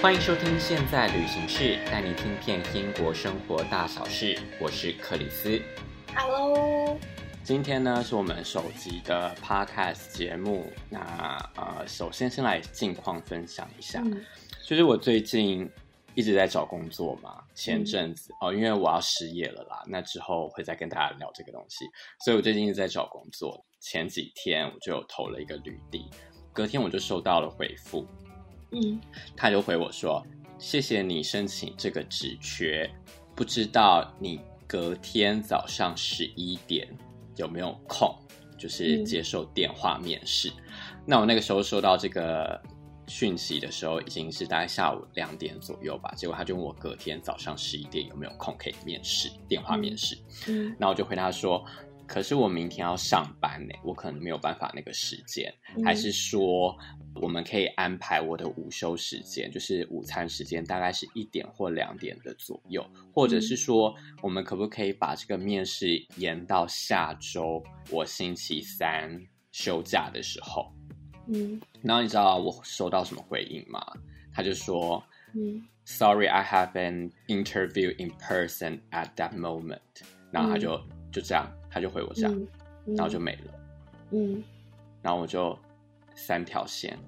欢迎收听《现在旅行室》，带你听遍英国生活大小事。我是克里斯。Hello，今天呢是我们首集的 Podcast 节目。那呃，首先先来近况分享一下，嗯、就是我最近一直在找工作嘛。前阵子、嗯、哦，因为我要失业了啦，那之后会再跟大家聊这个东西。所以我最近一直在找工作。前几天我就投了一个履历，隔天我就收到了回复。嗯，他就回我说：“谢谢你申请这个职缺，不知道你隔天早上十一点有没有空，就是接受电话面试。嗯”那我那个时候收到这个讯息的时候，已经是大概下午两点左右吧。结果他就问我隔天早上十一点有没有空可以面试，电话面试。嗯，那我就回答说。可是我明天要上班呢，我可能没有办法那个时间。还是说，我们可以安排我的午休时间，就是午餐时间，大概是一点或两点的左右，或者是说，我们可不可以把这个面试延到下周我星期三休假的时候？嗯，然后你知道我收到什么回应吗？他就说，嗯，Sorry, I have an interview in person at that moment。然后他就就这样。他就回我这样，嗯嗯、然后就没了。嗯，然后我就三条线。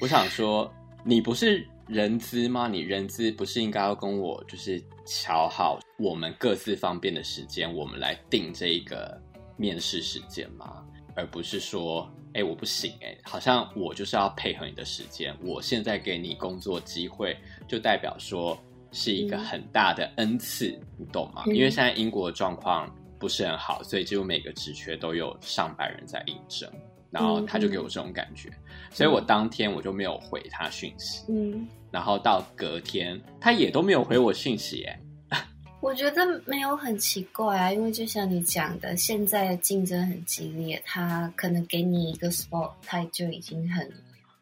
我想说，你不是人资吗？你人资不是应该要跟我就是瞧好我们各自方便的时间，我们来定这一个面试时间吗？而不是说，哎，我不行，哎，好像我就是要配合你的时间。我现在给你工作机会，就代表说是一个很大的恩赐，嗯、你懂吗？因为现在英国的状况。不是很好，所以几乎每个职缺都有上百人在应征，然后他就给我这种感觉，嗯、所以我当天我就没有回他讯息，嗯，然后到隔天他也都没有回我讯息，哎，我觉得没有很奇怪啊，因为就像你讲的，现在竞争很激烈，他可能给你一个 spot，他就已经很，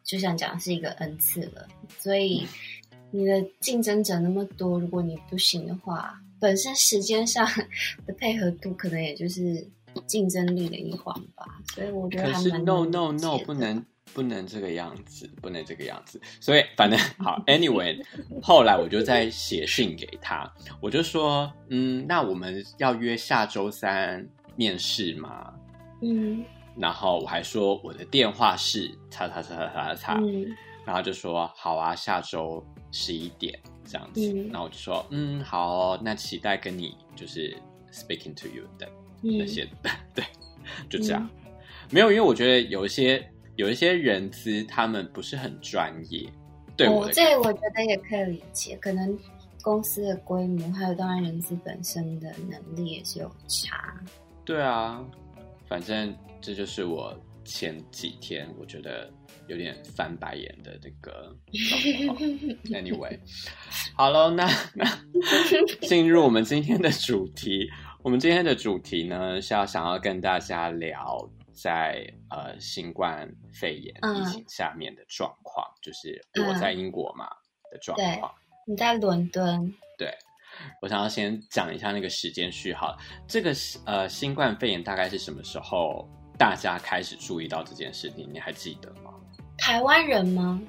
就像讲是一个恩赐了，所以你的竞争者那么多，如果你不行的话。本身时间上 的配合度可能也就是竞争力的一环吧，所以我觉得还蛮。可是 no no no 不能不能这个样子，不能这个样子。所以反正 好，anyway，后来我就在写信给他，我就说，嗯，那我们要约下周三面试吗？嗯，然后我还说我的电话是叉叉叉叉叉叉，嗯，然后就说好啊，下周十一点。这样子，嗯、然后我就说，嗯，好，那期待跟你就是 speaking to you 的那些，嗯、对，就这样，嗯、没有，因为我觉得有一些有一些人资他们不是很专业，对我，我这我觉得也可以理解，可能公司的规模还有当然人资本身的能力也是有差，对啊，反正这就是我前几天我觉得。有点翻白眼的那个，Anyway，好了，那那 进入我们今天的主题。我们今天的主题呢，是要想要跟大家聊在呃新冠肺炎疫情下面的状况，嗯、就是我在英国嘛、嗯、的状况。你在伦敦？对，我想要先讲一下那个时间序号。这个呃新冠肺炎大概是什么时候大家开始注意到这件事情？你还记得吗？台湾人吗？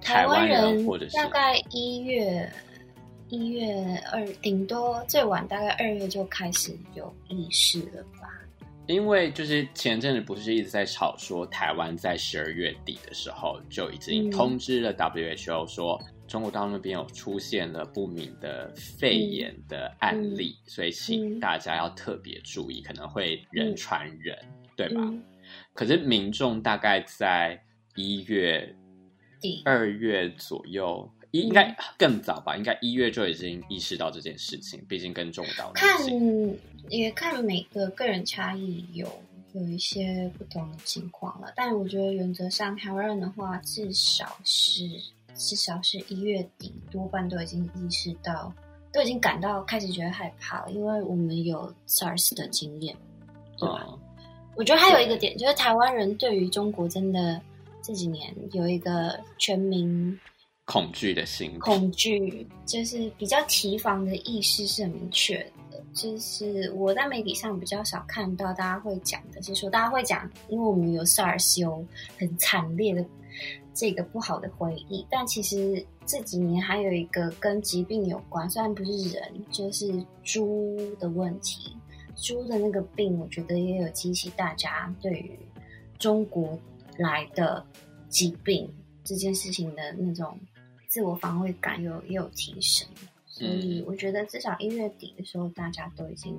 台湾人或者是大概一月一月二，顶多最晚大概二月就开始有意识了吧？因为就是前阵子不是一直在吵说，台湾在十二月底的时候就已经通知了 WHO 说，中国大陆那边有出现了不明的肺炎的案例，嗯、所以请大家要特别注意，可能会人传人，嗯、对吧？嗯、可是民众大概在。一月底、二月左右，应该更早吧？应该一月就已经意识到这件事情，毕竟跟中国大陆看也看每个个人差异有有一些不同的情况了。但我觉得原则上，台湾人的话，至少是至少是一月底，多半都已经意识到，都已经感到开始觉得害怕了，因为我们有 SARS 的经验，对吧？嗯、我觉得还有一个点，就是台湾人对于中国真的。这几年有一个全民恐惧的心，恐惧就是比较提防的意识是很明确的。就是我在媒体上比较少看到大家会讲的是说，大家会讲，因为我们有 SARS 有很惨烈的这个不好的回忆。但其实这几年还有一个跟疾病有关，虽然不是人，就是猪的问题。猪的那个病，我觉得也有激起大家对于中国来的疾病这件事情的那种自我防卫感有也有提升。所以我觉得至少一月底的时候，大家都已经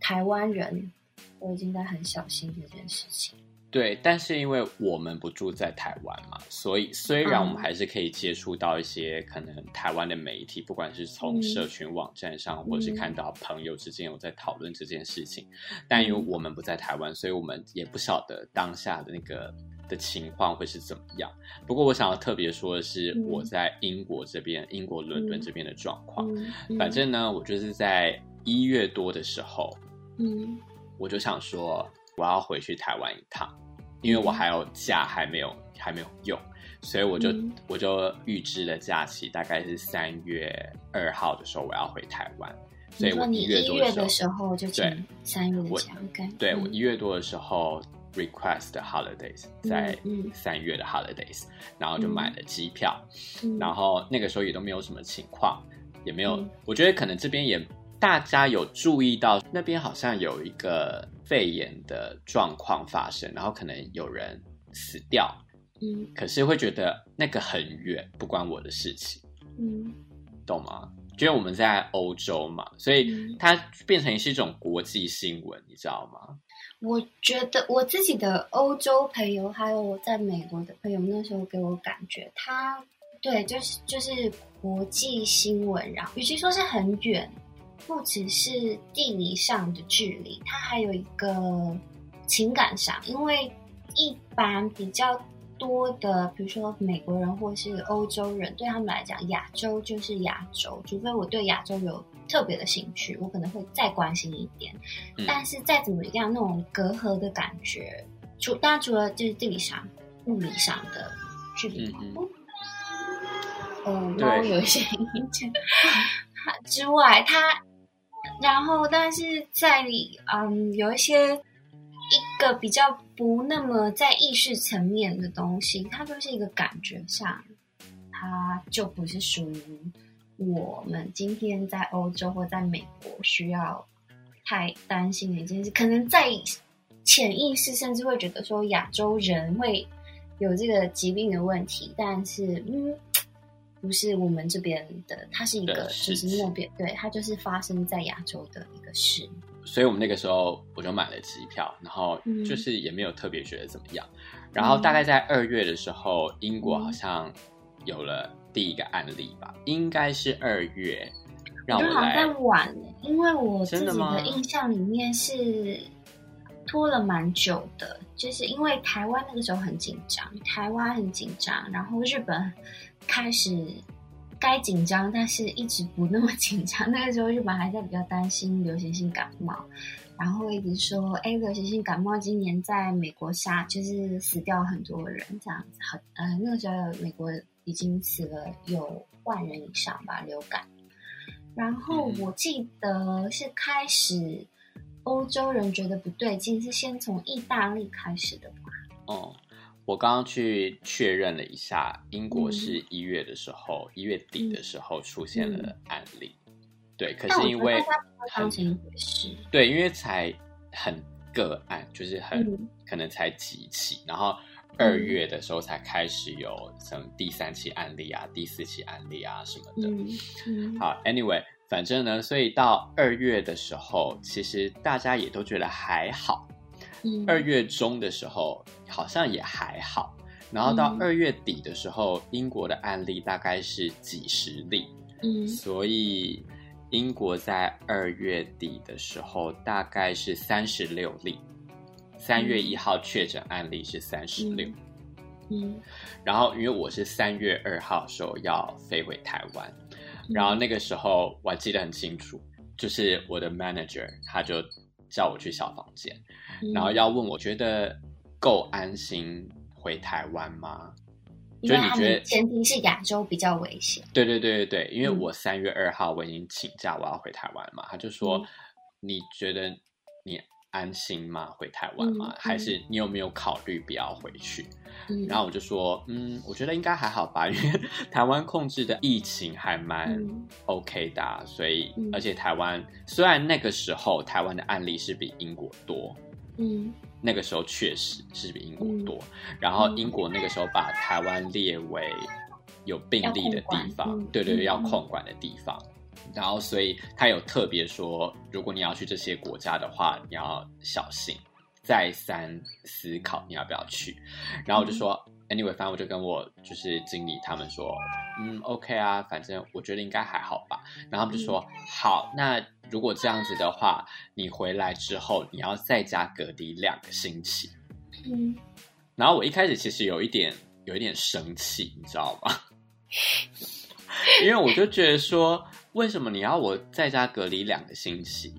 台湾人都已经在很小心这件事情。对，但是因为我们不住在台湾嘛，所以虽然我们还是可以接触到一些可能台湾的媒体，不管是从社群网站上，嗯、或者是看到朋友之间有在讨论这件事情，嗯、但因为我们不在台湾，所以我们也不晓得当下的那个的情况会是怎么样。不过我想要特别说的是，我在英国这边，嗯、英国伦敦这边的状况，反正呢，我就是在一月多的时候，嗯，我就想说我要回去台湾一趟。因为我还有假还没有还没有用，所以我就、嗯、我就预支了假期，大概是三月二号的时候我要回台湾，所以我一月多的时候就对三月的假。对，我一月多的时候 request holidays 在三月的 holidays，、嗯、然后就买了机票，嗯、然后那个时候也都没有什么情况，也没有，嗯、我觉得可能这边也大家有注意到那边好像有一个。肺炎的状况发生，然后可能有人死掉，嗯，可是会觉得那个很远，不关我的事情，嗯，懂吗？因为我们在欧洲嘛，所以它变成是一种国际新闻，你知道吗？我觉得我自己的欧洲朋友，还有在美国的朋友，那时候给我感觉，他对，就是就是国际新闻，然后与其说是很远。不只是地理上的距离，它还有一个情感上，因为一般比较多的，比如说美国人或是欧洲人，对他们来讲，亚洲就是亚洲，除非我对亚洲有特别的兴趣，我可能会再关心一点。嗯、但是再怎么样，那种隔阂的感觉，除当然除了就是地理上、物理上的距离，嗯，猫、嗯、有一些之外，它。然后，但是在嗯，有一些一个比较不那么在意识层面的东西，它就是一个感觉上，它就不是属于我们今天在欧洲或在美国需要太担心的一件事。可能在潜意识甚至会觉得说亚洲人会有这个疾病的问题，但是嗯。不是我们这边的，它是一个就是那边，对，它就是发生在亚洲的一个事。所以我们那个时候我就买了机票，然后就是也没有特别觉得怎么样。嗯、然后大概在二月的时候，英国好像有了第一个案例吧，嗯、应该是二月。让我来。好像在晚，因为我自己的印象里面是拖了蛮久的，就是因为台湾那个时候很紧张，台湾很紧张，然后日本。开始该紧张，但是一直不那么紧张。那个时候日本还在比较担心流行性感冒，然后一直说：“哎，流行性感冒今年在美国下就是死掉很多人，这样子好……呃，那个时候美国已经死了有万人以上吧，流感。然后我记得是开始欧洲人觉得不对劲，是先从意大利开始的吧？哦。我刚刚去确认了一下，英国是一月的时候，一、嗯、月底的时候出现了案例。嗯、对，可是因为很对，因为才很个案，就是很、嗯、可能才几起，然后二月的时候才开始有什么第三期案例啊、第四期案例啊什么的。嗯嗯、好，Anyway，反正呢，所以到二月的时候，其实大家也都觉得还好。二月中的时候好像也还好，然后到二月底的时候，嗯、英国的案例大概是几十例，嗯，所以英国在二月底的时候大概是三十六例，三月一号确诊案例是三十六，嗯，然后因为我是三月二号的时候要飞回台湾，然后那个时候我还记得很清楚，就是我的 manager 他就叫我去小房间。然后要问，我觉得够安心回台湾吗？就你觉得前提是亚洲比较危险。对对对对对，因为我三月二号我已经请假，我要回台湾嘛。他就说，嗯、你觉得你安心吗？回台湾吗？嗯、还是你有没有考虑不要回去？嗯、然后我就说，嗯，我觉得应该还好吧，因为台湾控制的疫情还蛮 OK 的，啊，所以、嗯、而且台湾虽然那个时候台湾的案例是比英国多，嗯，那个时候确实是比英国多，嗯、然后英国那个时候把台湾列为有病例的地方，对对对，要控管的地方。然后，所以他有特别说，如果你要去这些国家的话，你要小心，再三思考你要不要去。然后我就说、嗯、，anyway，反正我就跟我就是经理他们说，嗯，OK 啊，反正我觉得应该还好吧。然后他们就说，嗯、好，那如果这样子的话，你回来之后你要在家隔离两个星期。嗯。然后我一开始其实有一点有一点生气，你知道吗？因为我就觉得说。为什么你要我在家隔离两个星期？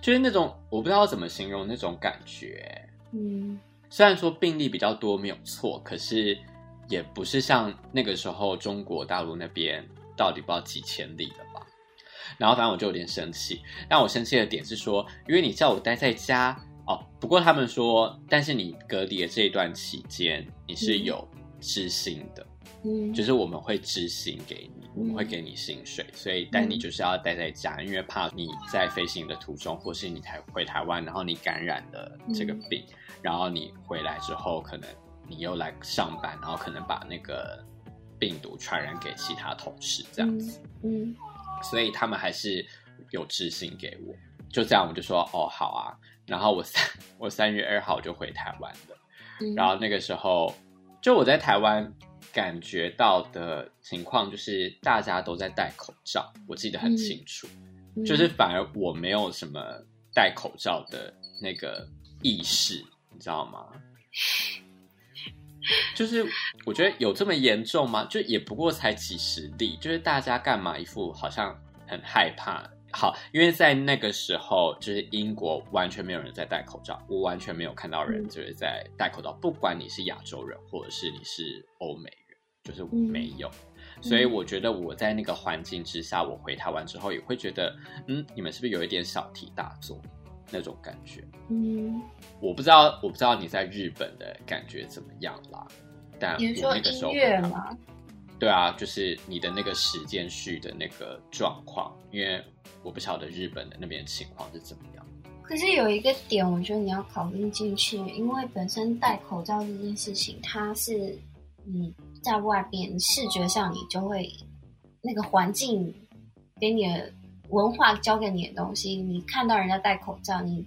就是那种我不知道怎么形容那种感觉。嗯，虽然说病例比较多没有错，可是也不是像那个时候中国大陆那边到底不知道几千例了吧？然后反正我就有点生气。但我生气的点是说，因为你叫我待在家哦。不过他们说，但是你隔离的这一段期间，你是有知心的。嗯，就是我们会执行给你。我们会给你薪水，所以但你就是要待在家，嗯、因为怕你在飞行的途中，或是你台回台湾，然后你感染了这个病，嗯、然后你回来之后，可能你又来上班，然后可能把那个病毒传染给其他同事，这样子。嗯，嗯。所以他们还是有支薪给我，就这样，我就说哦好啊，然后我三 我三月二号就回台湾了，嗯、然后那个时候就我在台湾。感觉到的情况就是大家都在戴口罩，我记得很清楚。就是反而我没有什么戴口罩的那个意识，你知道吗？就是我觉得有这么严重吗？就也不过才几十例，就是大家干嘛一副好像很害怕。好，因为在那个时候，就是英国完全没有人在戴口罩，我完全没有看到人就是在戴口罩，不管你是亚洲人或者是你是欧美人，就是没有。嗯、所以我觉得我在那个环境之下，我回台湾之后也会觉得，嗯，你们是不是有一点小题大做那种感觉？嗯，我不知道，我不知道你在日本的感觉怎么样啦。但我那个时候音乐吗？对啊，就是你的那个时间序的那个状况，因为我不晓得日本的那边情况是怎么样。可是有一个点，我觉得你要考虑进去，因为本身戴口罩这件事情，它是你在外边视觉上你就会那个环境给你的文化教给你的东西，你看到人家戴口罩，你。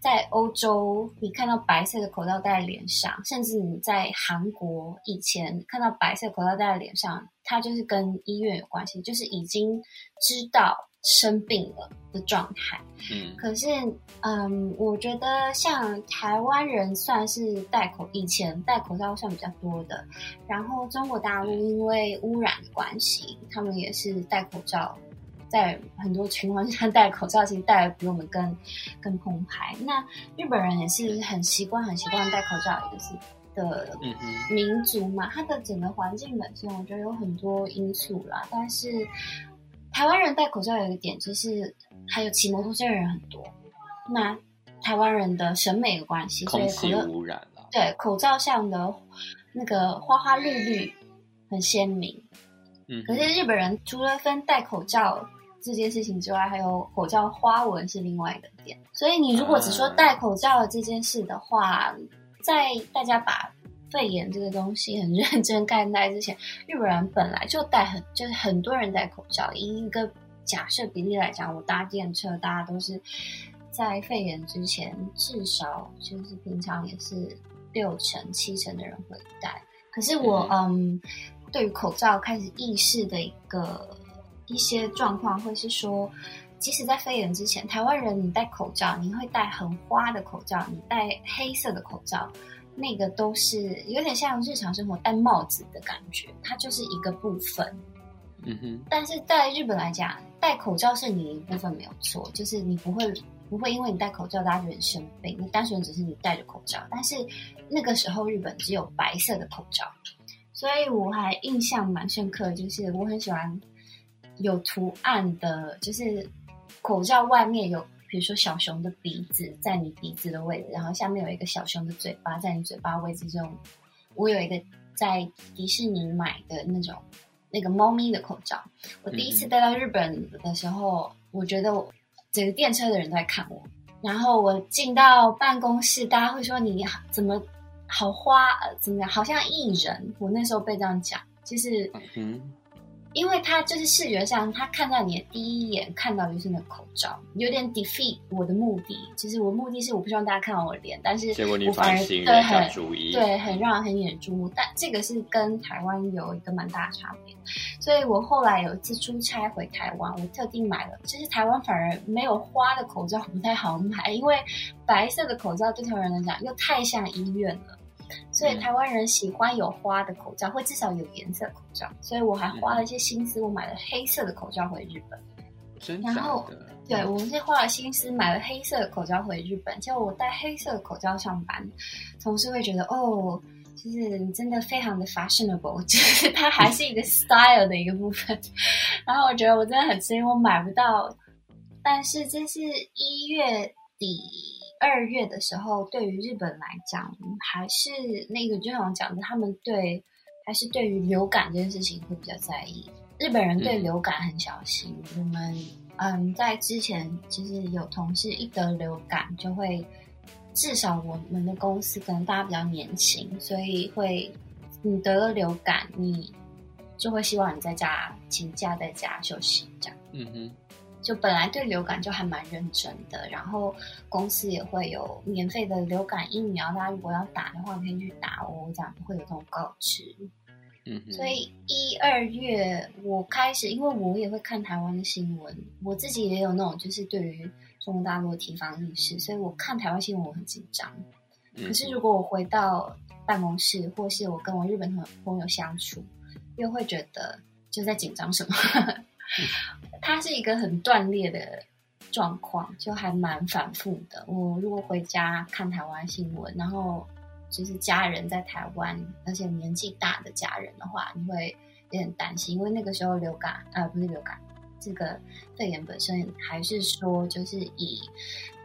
在欧洲，你看到白色的口罩戴在脸上，甚至你在韩国以前看到白色口罩戴在脸上，它就是跟医院有关系，就是已经知道生病了的状态。嗯，可是，嗯，我觉得像台湾人算是戴口以前戴口罩算比较多的，然后中国大陆因为污染的关系，他们也是戴口罩。在很多情况下戴口罩，其实戴的比我们更更澎湃。那日本人也是很习惯、很习惯戴口罩，就是的民族嘛。它的整个环境本身，我觉得有很多因素啦。但是台湾人戴口罩有一个点，就是还有骑摩托车的人很多。那台湾人的审美的关系，所以空气污染了。对，口罩上的那个花花绿绿很鲜明。嗯，可是日本人除了分戴口罩。这件事情之外，还有口罩花纹是另外一个点。所以你如果只说戴口罩的这件事的话，在大家把肺炎这个东西很认真看待之前，日本人本来就戴很就是很多人戴口罩。以一个假设比例来讲，我搭电车，大家都是在肺炎之前至少就是平常也是六成七成的人会戴。可是我嗯，嗯，对于口罩开始意识的一个。一些状况会是说，即使在肺炎之前，台湾人你戴口罩，你会戴很花的口罩，你戴黑色的口罩，那个都是有点像日常生活戴帽子的感觉，它就是一个部分。嗯哼。但是在日本来讲，戴口罩是你一部分没有错，就是你不会不会因为你戴口罩大家觉得生病，你单纯只是你戴着口罩。但是那个时候日本只有白色的口罩，所以我还印象蛮深刻，就是我很喜欢。有图案的，就是口罩外面有，比如说小熊的鼻子在你鼻子的位置，然后下面有一个小熊的嘴巴在你嘴巴位置，这种我有一个在迪士尼买的那种那个猫咪的口罩。我第一次带到日本的时候，嗯、我觉得我整个电车的人都在看我。然后我进到办公室，大家会说你怎么好花，怎么样，好像艺人。我那时候被这样讲，就是。嗯因为他就是视觉上，他看到你的第一眼看到就是那个口罩，有点 defeat 我的目的。其实我的目的是我不希望大家看到我的脸，但是我反而对很对很让人很引人注目。但这个是跟台湾有一个蛮大的差别。所以我后来有一次出差回台湾，我特地买了。其实台湾反而没有花的口罩不太好买，因为白色的口罩对台湾人来讲又太像医院了。所以台湾人喜欢有花的口罩，或至少有颜色口罩。所以我还花了一些心思，我买了黑色的口罩回日本。真？然后，对，我们是花了心思买了黑色的口罩回日本。结果我戴黑色的口罩上班，同事会觉得哦，就是你真的非常的 fashionable，就是它还是一个 style 的一个部分。然后我觉得我真的很幸运，我买不到。但是这是一月底。二月的时候，对于日本来讲，还是那个就像我讲的，他们对还是对于流感这件事情会比较在意。日本人对流感很小心。嗯、我们嗯，在之前其实有同事一得流感，就会至少我们的公司可能大家比较年轻，所以会你得了流感，你就会希望你在家请假在家休息这样。嗯哼。就本来对流感就还蛮认真的，然后公司也会有免费的流感疫苗，大家如果要打的话可以去打哦，这样会有这种告知。嗯，所以一二月我开始，因为我也会看台湾的新闻，我自己也有那种就是对于中国大陆的提防意识，所以我看台湾新闻我很紧张。可是如果我回到办公室，或是我跟我日本朋朋友相处，又会觉得就在紧张什么。它是一个很断裂的状况，就还蛮反复的。我如果回家看台湾新闻，然后就是家人在台湾，而且年纪大的家人的话，你会有点担心，因为那个时候流感啊、呃，不是流感，这个肺炎本身还是说就是以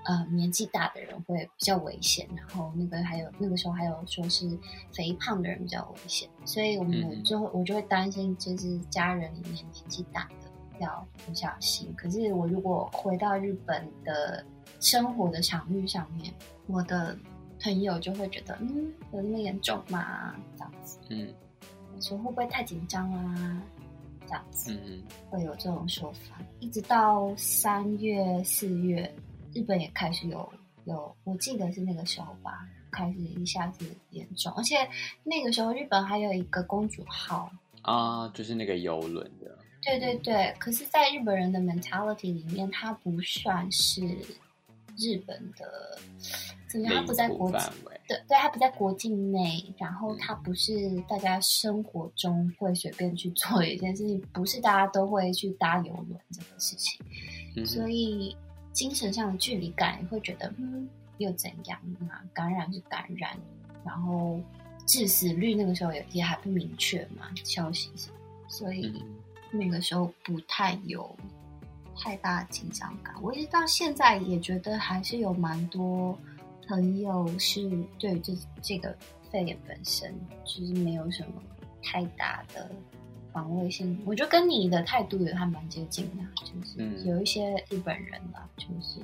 呃年纪大的人会比较危险，然后那个还有那个时候还有说是肥胖的人比较危险，所以我们就会、嗯、我就会担心，就是家人里面年纪大的。要很小心。可是我如果回到日本的生活的场域上面，我的朋友就会觉得，嗯，有那么严重吗？这样子，嗯，说会不会太紧张啊？这样子，嗯，会有这种说法。一直到三月、四月，日本也开始有有，我记得是那个时候吧，开始一下子严重，而且那个时候日本还有一个公主号啊，就是那个游轮的。对对对，可是，在日本人的 mentality 里面，它不算是日本的，怎么样？它不在国境，对对，它不在国境内，然后它不是大家生活中会随便去做的一件事情，不是大家都会去搭游轮这个事情，嗯、所以精神上的距离感也会觉得，嗯，又怎样嘛？感染是感染，然后致死率那个时候也也还不明确嘛，消息是，所以。嗯那个时候不太有太大的紧张感，我一直到现在也觉得还是有蛮多朋友是对这这个肺炎本身就是没有什么太大的防卫性。我觉得跟你的态度也还蛮接近的，就是有一些日本人吧，就是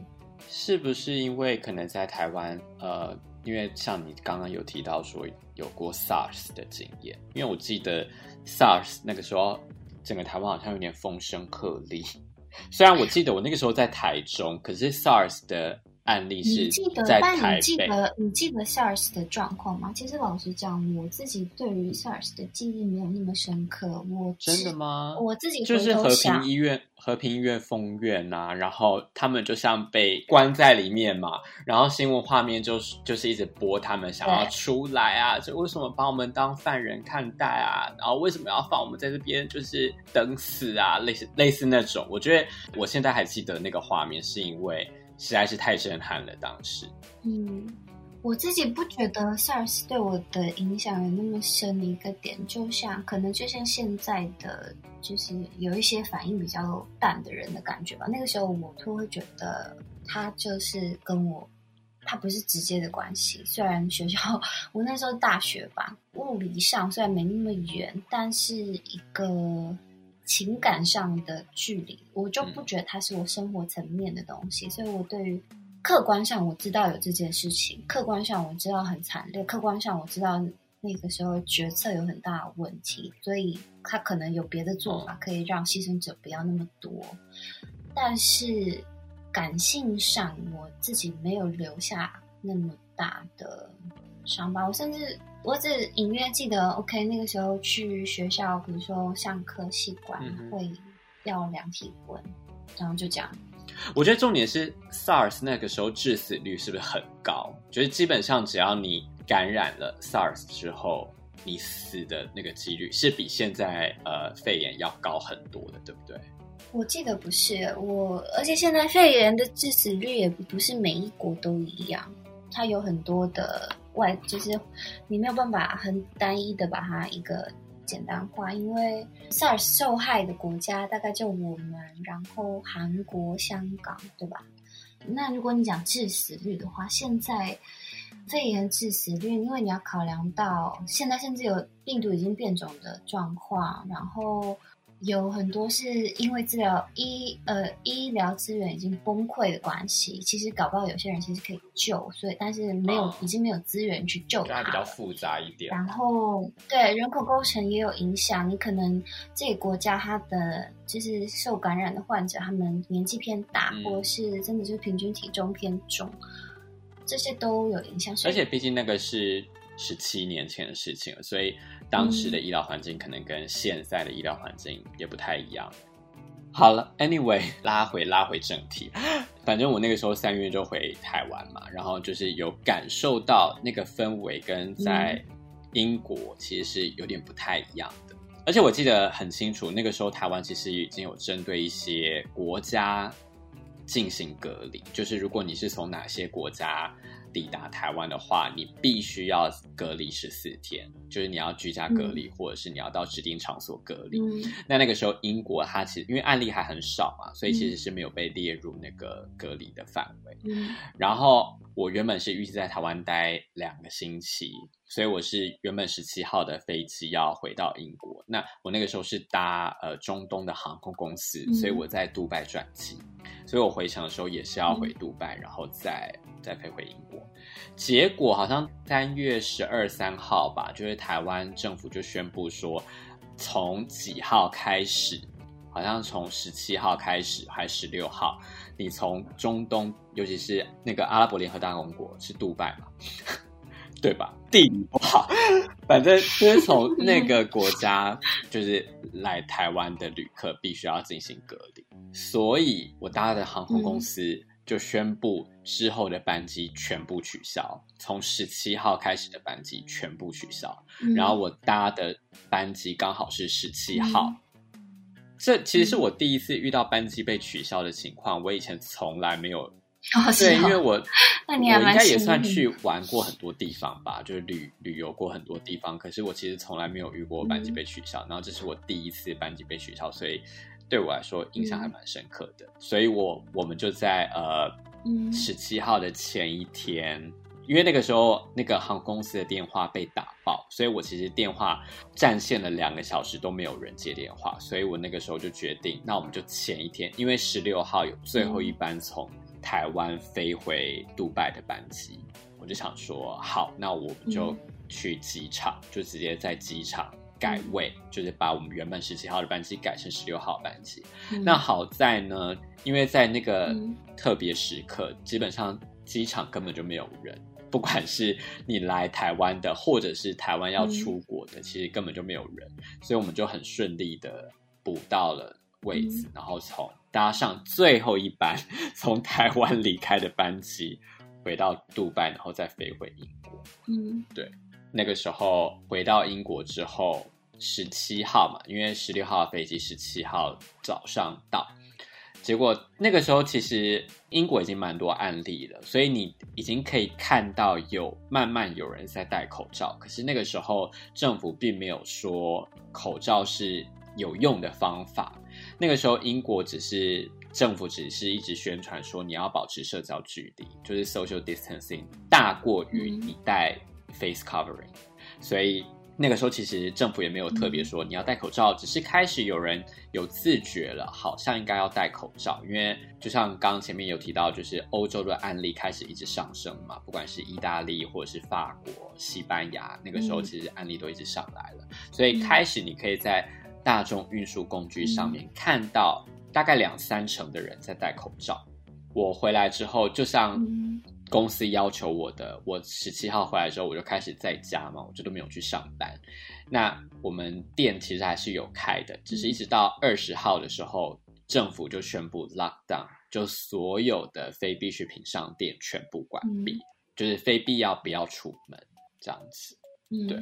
是不是因为可能在台湾，呃，因为像你刚刚有提到说有过 SARS 的经验，因为我记得 SARS 那个时候。整个台湾好像有点风声鹤唳，虽然我记得我那个时候在台中，可是 SARS 的。案例是在台北。但你记得你记得 SARS 的状况吗？其实老实讲，我自己对于 SARS 的记忆没有那么深刻。我真的吗？我自己就是和平医院，和平医院封院呐、啊，然后他们就像被关在里面嘛，然后新闻画面就是就是一直播他们想要出来啊，就为什么把我们当犯人看待啊？然后为什么要放我们在这边就是等死啊？类似类似那种，我觉得我现在还记得那个画面，是因为。实在是太震撼了，当时。嗯，我自己不觉得 SARS 对我的影响有那么深的一个点，就像可能就像现在的，就是有一些反应比较淡的人的感觉吧。那个时候我都会觉得他就是跟我它不是直接的关系。虽然学校 我那时候大学吧，物理上虽然没那么远，但是一个情感上的距离，我就不觉得它是我生活层面的东西。所以我对于客观上我知道有这件事情，客观上我知道很惨烈，客观上我知道。那个时候决策有很大的问题，所以他可能有别的做法，可以让牺牲者不要那么多。但是感性上，我自己没有留下那么大的伤疤。我甚至我只隐约记得，OK，那个时候去学校，比如说上课习惯会要量体温，然后就这样。我觉得重点是 SARS 那个时候致死率是不是很高？就是基本上只要你。感染了 SARS 之后，你死的那个几率是比现在呃肺炎要高很多的，对不对？我记得不是我，而且现在肺炎的致死率也不是每一国都一样，它有很多的就是你没有办法很单一的把它一个简单化，因为 SARS 受害的国家大概就我们，然后韩国、香港，对吧？那如果你讲致死率的话，现在。肺炎致死率，因为你要考量到现在甚至有病毒已经变种的状况，然后有很多是因为治疗医呃医疗资源已经崩溃的关系。其实搞不好有些人其实可以救，所以但是没有、哦、已经没有资源去救他，比较复杂一点。然后对人口构成也有影响，你可能这个国家它的就是受感染的患者，他们年纪偏大，嗯、或是真的就是平均体重偏重。这些都有影响，而且毕竟那个是十七年前的事情了，所以当时的医疗环境可能跟现在的医疗环境也不太一样。好了，Anyway，拉回拉回正题，反正我那个时候三月就回台湾嘛，然后就是有感受到那个氛围跟在英国其实是有点不太一样的，而且我记得很清楚，那个时候台湾其实已经有针对一些国家。进行隔离，就是如果你是从哪些国家抵达台湾的话，你必须要隔离十四天，就是你要居家隔离，嗯、或者是你要到指定场所隔离。嗯、那那个时候，英国它其实因为案例还很少嘛，所以其实是没有被列入那个隔离的范围。嗯、然后我原本是预计在台湾待两个星期，所以我是原本十七号的飞机要回到英国。那我那个时候是搭呃中东的航空公司，所以我在杜拜转机。所以我回程的时候也是要回杜拜，嗯、然后再再飞回英国。结果好像三月十二三号吧，就是台湾政府就宣布说，从几号开始，好像从十七号开始还是十六号，你从中东，尤其是那个阿拉伯联合大公国是杜拜嘛，对吧？地理不好，反正就是从那个国家就是来台湾的旅客必须要进行隔离。所以，我搭的航空公司就宣布之后的班机全部取消，从十七号开始的班机全部取消。嗯、然后我搭的班机刚好是十七号，嗯、这其实是我第一次遇到班机被取消的情况。我以前从来没有，哦、对，因为我 那你还我应该也算去玩过很多地方吧，就是旅旅游过很多地方。可是我其实从来没有遇过班级被取消，嗯、然后这是我第一次班级被取消，所以。对我来说印象还蛮深刻的，嗯、所以我我们就在呃十七号的前一天，嗯、因为那个时候那个航空公司的电话被打爆，所以我其实电话占线了两个小时都没有人接电话，所以我那个时候就决定，那我们就前一天，因为十六号有最后一班从台湾飞回杜拜的班机，嗯、我就想说好，那我们就去机场，嗯、就直接在机场。改位就是把我们原本十七号的班机改成十六号班机。嗯、那好在呢，因为在那个特别时刻，嗯、基本上机场根本就没有人，不管是你来台湾的，或者是台湾要出国的，嗯、其实根本就没有人，所以我们就很顺利的补到了位置，嗯、然后从搭上最后一班从台湾离开的班机回到杜拜，然后再飞回英国。嗯，对。那个时候回到英国之后，十七号嘛，因为十六号的飞机十七号早上到，结果那个时候其实英国已经蛮多案例了，所以你已经可以看到有慢慢有人在戴口罩。可是那个时候政府并没有说口罩是有用的方法，那个时候英国只是政府只是一直宣传说你要保持社交距离，就是 social distancing 大过于你戴 face covering，所以。那个时候其实政府也没有特别说你要戴口罩，只是开始有人有自觉了，好像应该要戴口罩。因为就像刚刚前面有提到，就是欧洲的案例开始一直上升嘛，不管是意大利或者是法国、西班牙，那个时候其实案例都一直上来了。所以开始你可以在大众运输工具上面看到大概两三成的人在戴口罩。我回来之后，就像。公司要求我的，我十七号回来之后，我就开始在家嘛，我就都没有去上班。那我们店其实还是有开的，只是一直到二十号的时候，政府就宣布 lockdown，就所有的非必需品商店全部关闭，嗯、就是非必要不要出门这样子。嗯、对，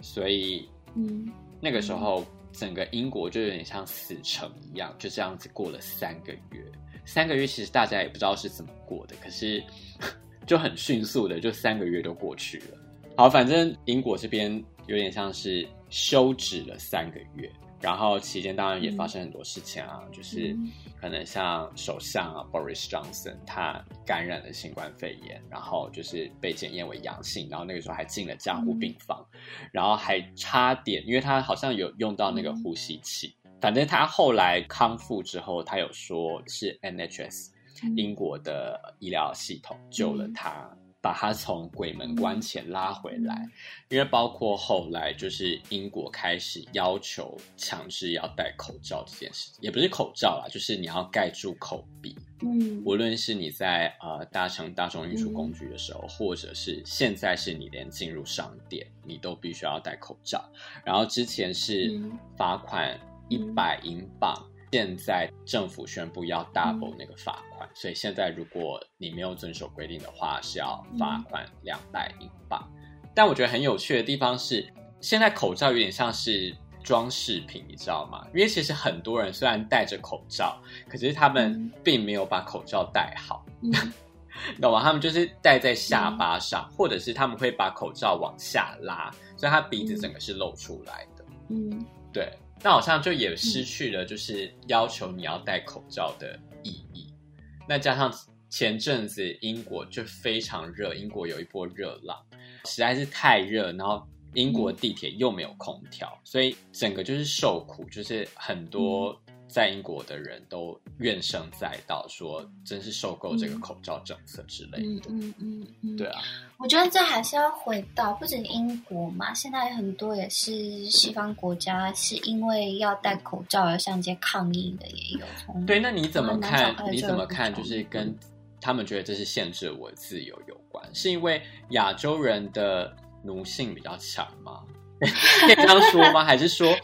所以，嗯，那个时候整个英国就有点像死城一样，就这样子过了三个月。三个月其实大家也不知道是怎么过的，可是 就很迅速的，就三个月都过去了。好，反正英国这边有点像是休止了三个月，然后期间当然也发生很多事情啊，嗯、就是可能像首相啊 Boris Johnson 他感染了新冠肺炎，然后就是被检验为阳性，然后那个时候还进了加护病房，嗯、然后还差点，因为他好像有用到那个呼吸器。反正他后来康复之后，他有说是 NHS 英国的医疗系统救了他，嗯、把他从鬼门关前拉回来。嗯、因为包括后来就是英国开始要求强制要戴口罩这件事，也不是口罩啦，就是你要盖住口鼻。嗯，无论是你在呃搭乘大众运输工具的时候，嗯、或者是现在是你连进入商店，你都必须要戴口罩。然后之前是罚款。一百英镑，现在政府宣布要 double 那个罚款，嗯、所以现在如果你没有遵守规定的话，是要罚款两百英镑。嗯、但我觉得很有趣的地方是，现在口罩有点像是装饰品，你知道吗？因为其实很多人虽然戴着口罩，可是他们并没有把口罩戴好，嗯、懂吗？他们就是戴在下巴上，嗯、或者是他们会把口罩往下拉，所以他鼻子整个是露出来的。嗯，对。那好像就也失去了，就是要求你要戴口罩的意义。嗯、那加上前阵子英国就非常热，英国有一波热浪，实在是太热，然后英国地铁又没有空调，嗯、所以整个就是受苦，就是很多。嗯在英国的人都怨声载道，说真是受够这个口罩政策之类的。嗯嗯嗯嗯，对啊。我觉得这还是要回到，不止英国嘛，现在很多也是西方国家，是因为要戴口罩而上街抗议的也有。对，那你怎么看？你怎么看？就是跟他们觉得这是限制我自由有关，是因为亚洲人的奴性比较强吗？可以这样说吗？还是说？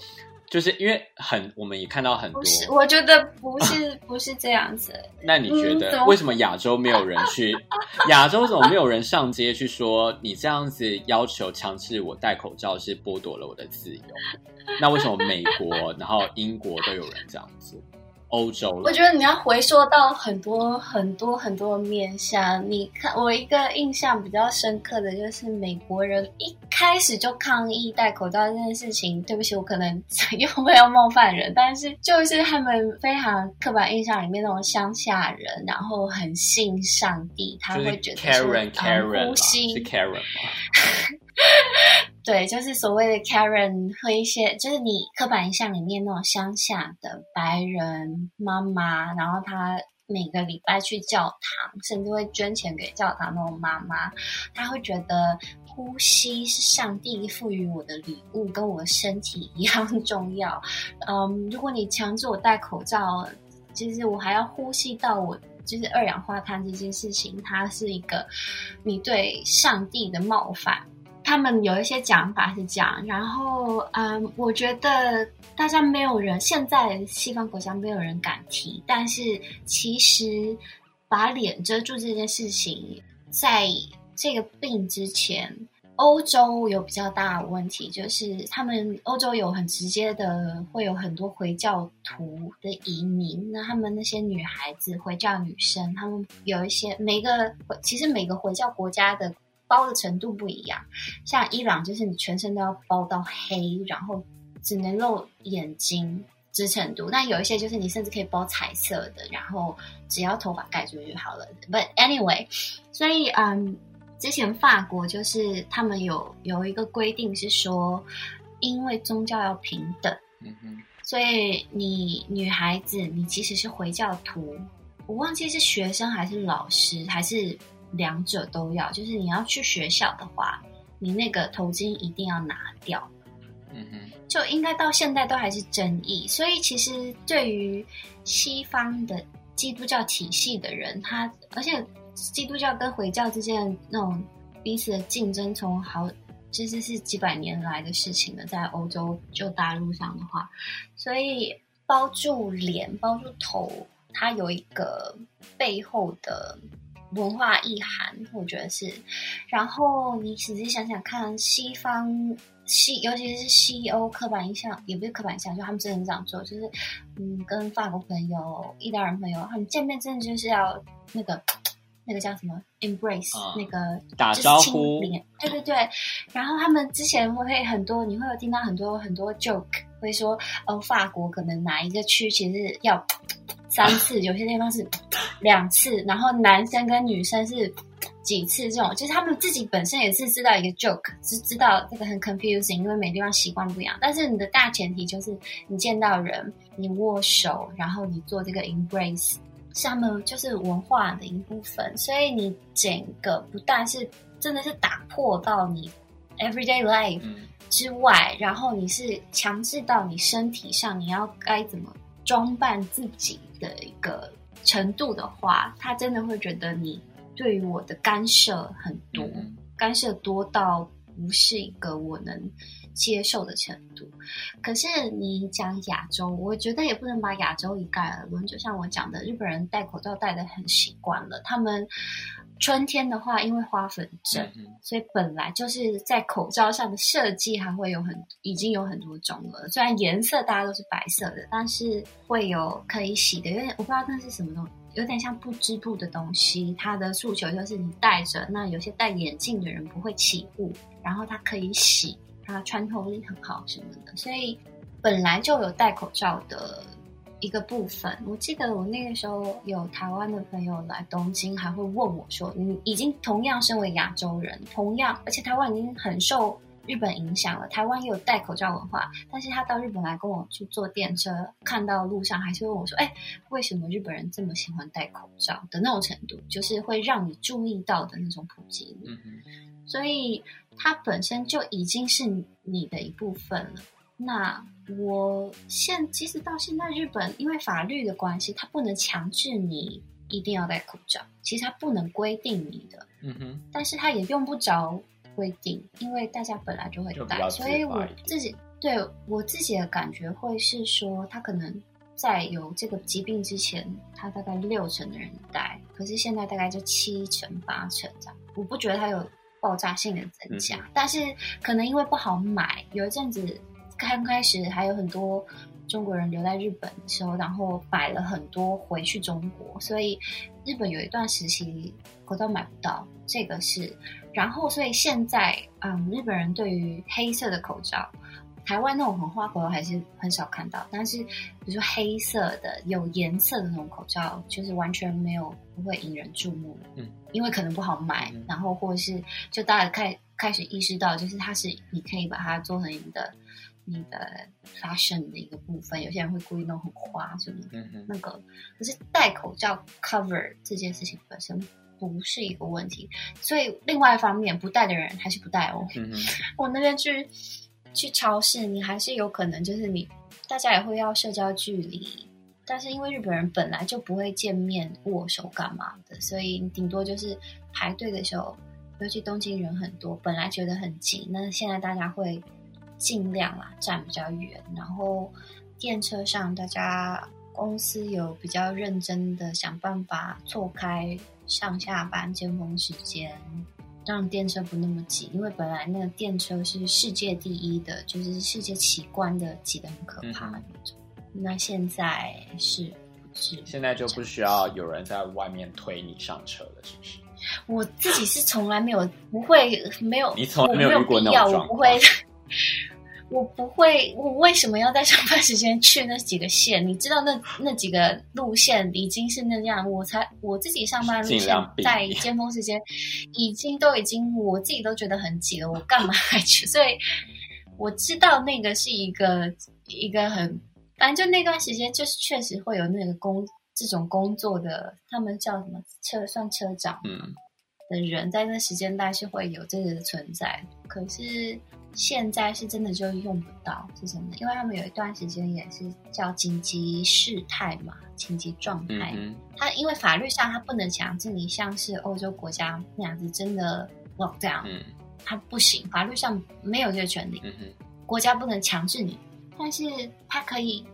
就是因为很，我们也看到很多。不是，我觉得不是，不是这样子。那你觉得为什么亚洲没有人去？亚洲怎么没有人上街去说你这样子要求强制我戴口罩是剥夺了我的自由？那为什么美国，然后英国都有人这样做？欧洲，我觉得你要回溯到很多很多很多面向。你看，我一个印象比较深刻的就是美国人一开始就抗议戴口罩这件事情。对不起，我可能又会要冒犯人，但是就是他们非常刻板印象里面那种乡下人，然后很信上帝，他会觉得 Karen Karen 呼吸是 Karen 吗？对，就是所谓的 Karen 和一些，就是你刻板印象里面那种乡下的白人妈妈，然后她每个礼拜去教堂，甚至会捐钱给教堂那种妈妈，她会觉得呼吸是上帝赋予我的礼物，跟我身体一样 重要。嗯，如果你强制我戴口罩，其实我还要呼吸到我就是二氧化碳这件事情，它是一个你对上帝的冒犯。他们有一些讲法是这样，然后嗯，我觉得大家没有人，现在西方国家没有人敢提，但是其实把脸遮住这件事情，在这个病之前，欧洲有比较大的问题，就是他们欧洲有很直接的，会有很多回教徒的移民，那他们那些女孩子，回教女生，他们有一些每个其实每个回教国家的。包的程度不一样，像伊朗就是你全身都要包到黑，然后只能露眼睛，只支撑度。那有一些就是你甚至可以包彩色的，然后只要头发盖住就好了。But anyway，所以嗯，之前法国就是他们有有一个规定是说，因为宗教要平等，嗯哼，所以你女孩子，你即使是回教徒，我忘记是学生还是老师，还是两者都要，就是你要去学校的话，你那个头巾一定要拿掉。嗯哼，就应该到现在都还是争议，所以其实对于西方的基督教体系的人，他而且基督教跟回教之间的那种彼此的竞争，从好其实是几百年来的事情了，在欧洲就大陆上的话，所以包住脸、包住头，它有一个背后的文化意涵，我觉得是。然后你仔细想想看，西方。西，尤其是西欧刻板印象，也不是刻板印象，就他们真的这样做，就是，嗯，跟法国朋友、意大利朋友，他们见面真的就是要那个，那个叫什么，embrace，、嗯、那个打招呼，对对对。然后他们之前会很多，你会有听到很多很多 joke，会说，哦，法国可能哪一个区其实要 三次，有些地方是两次，然后男生跟女生是。几次这种，就是他们自己本身也是知道一个 joke，是知道这个很 confusing，因为每地方习惯不一样。但是你的大前提就是你见到人，你握手，然后你做这个 embrace，是他们就是文化的一部分。所以你整个不但是真的是打破到你 everyday life 之外，然后你是强制到你身体上，你要该怎么装扮自己的一个程度的话，他真的会觉得你。对于我的干涉很多，嗯、干涉多到不是一个我能接受的程度。可是你讲亚洲，我觉得也不能把亚洲一概而论。就像我讲的，日本人戴口罩戴的很习惯了。他们春天的话，因为花粉症，嗯、所以本来就是在口罩上的设计还会有很已经有很多种了。虽然颜色大家都是白色的，但是会有可以洗的，因为我不知道那是什么东西。有点像不织布的东西，它的诉求就是你戴着，那有些戴眼镜的人不会起雾，然后它可以洗，它穿透力很好什么的，所以本来就有戴口罩的一个部分。我记得我那个时候有台湾的朋友来东京，还会问我说：“你已经同样身为亚洲人，同样，而且台湾已经很受。”日本影响了台湾，也有戴口罩文化，但是他到日本来跟我去坐电车，看到路上还是问我说：“哎，为什么日本人这么喜欢戴口罩的那种程度，就是会让你注意到的那种普及率。所以它本身就已经是你的一部分了。那我现其实到现在，日本因为法律的关系，它不能强制你一定要戴口罩，其实它不能规定你的。嗯哼。但是它也用不着。规定，因为大家本来就会戴，所以我自己对我自己的感觉会是说，他可能在有这个疾病之前，他大概六成的人戴，可是现在大概就七成八成这样。我不觉得它有爆炸性的增加，嗯、但是可能因为不好买，有一阵子刚开始还有很多中国人留在日本的时候，然后买了很多回去中国，所以日本有一段时期口罩买不到，这个是。然后，所以现在，嗯，日本人对于黑色的口罩，台湾那种红花口罩还是很少看到。但是，比如说黑色的、有颜色的那种口罩，就是完全没有不会引人注目。嗯，因为可能不好买，嗯、然后或者是就大家开开始意识到，就是它是你可以把它做成你的你的 fashion 的一个部分。有些人会故意弄很花什么的，那个可是戴口罩 cover 这件事情本身。不是一个问题，所以另外一方面，不戴的人还是不戴哦。嗯、我那边去去超市，你还是有可能就是你大家也会要社交距离，但是因为日本人本来就不会见面握手干嘛的，所以你顶多就是排队的时候，尤其东京人很多，本来觉得很挤，那现在大家会尽量啊站比较远，然后电车上大家公司有比较认真的想办法错开。上下班尖峰时间，让电车不那么挤，因为本来那个电车是世界第一的，就是世界奇观的挤得很可怕那种。那现在是是？现在就不需要有人在外面推你上车了，是不是？我自己是从来没有不会没有，你从来没有遇过那种状况。我不会，我不会，我为什么要在上班时间去那几个县？你知道那那几个路线已经是那样，我才我自己上班路线在尖峰时间已经都已经我自己都觉得很挤了，我干嘛还去？所以我知道那个是一个一个很，反正就那段时间就是确实会有那个工这种工作的，他们叫什么车算车长嗯的人，在那时间带是会有这个的存在，可是。现在是真的就用不到，是真的，因为他们有一段时间也是叫紧急事态嘛，紧急状态。嗯、他因为法律上他不能强制你像是欧洲国家那样子真的 lock down，嗯，他不行，法律上没有这个权利，嗯、国家不能强制你，但是他可以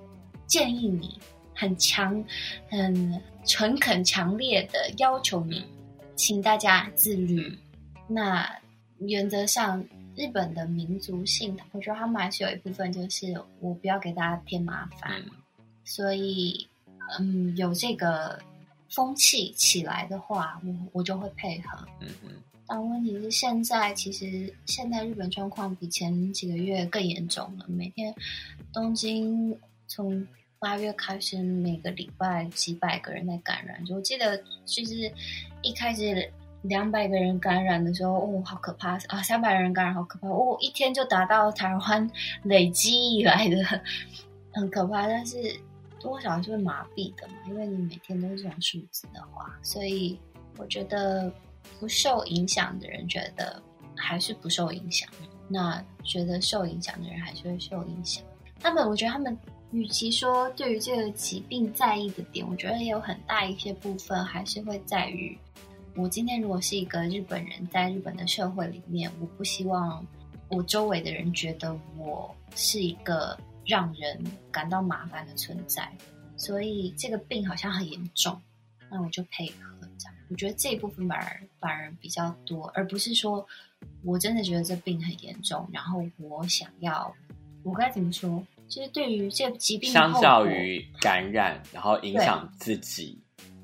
建议你，很强、很诚恳、强烈的要求你，请大家自律。嗯、那原则上。日本的民族性，我觉得他们还是有一部分，就是我不要给大家添麻烦，嗯、所以，嗯，有这个风气起来的话，我我就会配合。嗯嗯。但问题是，现在其实现在日本状况比前几个月更严重了。每天东京从八月开始，每个礼拜几百个人在感染。我记得就是一开始。两百个人感染的时候，哦，好可怕啊！三百人感染，好可怕哦！一天就达到台湾累积以来的，很可怕。但是多少是会麻痹的嘛？因为你每天都是这种数字的话，所以我觉得不受影响的人觉得还是不受影响，那觉得受影响的人还是会受影响。他们，我觉得他们与其说对于这个疾病在意的点，我觉得也有很大一些部分还是会在于。我今天如果是一个日本人，在日本的社会里面，我不希望我周围的人觉得我是一个让人感到麻烦的存在，所以这个病好像很严重，那我就配合这样。我觉得这一部分反而反而比较多，而不是说我真的觉得这病很严重，然后我想要，我该怎么说？就是对于这疾病，相较于感染，然后影响自己，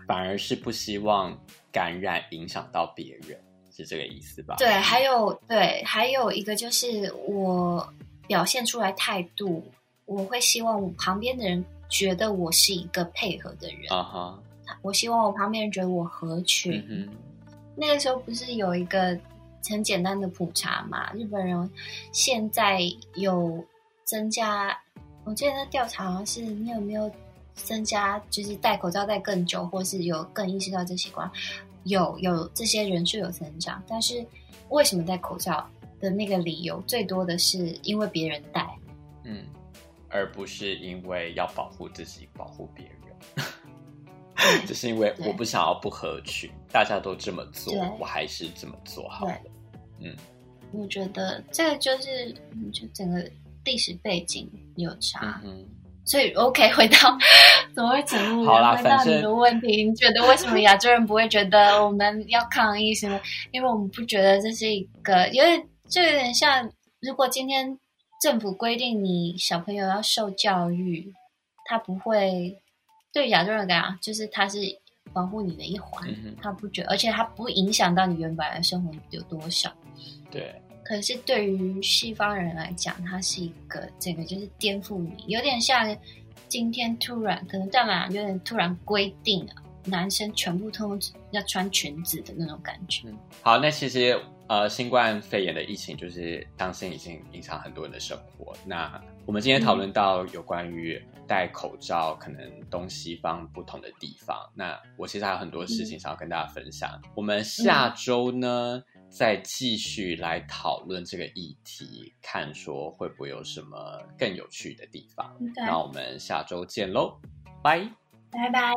反而是不希望。感染影响到别人是这个意思吧？对，还有对，还有一个就是我表现出来态度，我会希望我旁边的人觉得我是一个配合的人。啊哈、uh，huh. 我希望我旁边人觉得我合群。Uh. 那个时候不是有一个很简单的普查嘛？日本人现在有增加，我记得那调查好像是你有没有？增加就是戴口罩戴更久，或是有更意识到这习惯，有有这些人数有增长，但是为什么戴口罩的那个理由最多的是因为别人戴，嗯，而不是因为要保护自己、保护别人，只是因为我不想要不合群，大家都这么做，我还是这么做好了。嗯，我觉得这个就是就整个历史背景有差。嗯所以，OK，回到怎么会整路？好啦，回到你的问题，你觉得为什么亚洲人不会觉得我们要抗议什么？因为我们不觉得这是一个，因为就有点像，如果今天政府规定你小朋友要受教育，他不会对亚洲人来讲，就是他是保护你的一环，嗯、他不觉得，而且他不影响到你原本的生活有多少。对。可是对于西方人来讲，它是一个这个就是颠覆你，有点像今天突然可能干嘛，有点突然规定啊，男生全部都要穿裙子的那种感觉。嗯，好，那其实呃，新冠肺炎的疫情就是当心已经影响很多人的生活。那我们今天讨论到有关于戴口罩，可能东西方不同的地方。那我其实还有很多事情想要跟大家分享。嗯，我们下周呢？嗯再继续来讨论这个议题，看说会不会有什么更有趣的地方。那我们下周见喽，拜拜拜。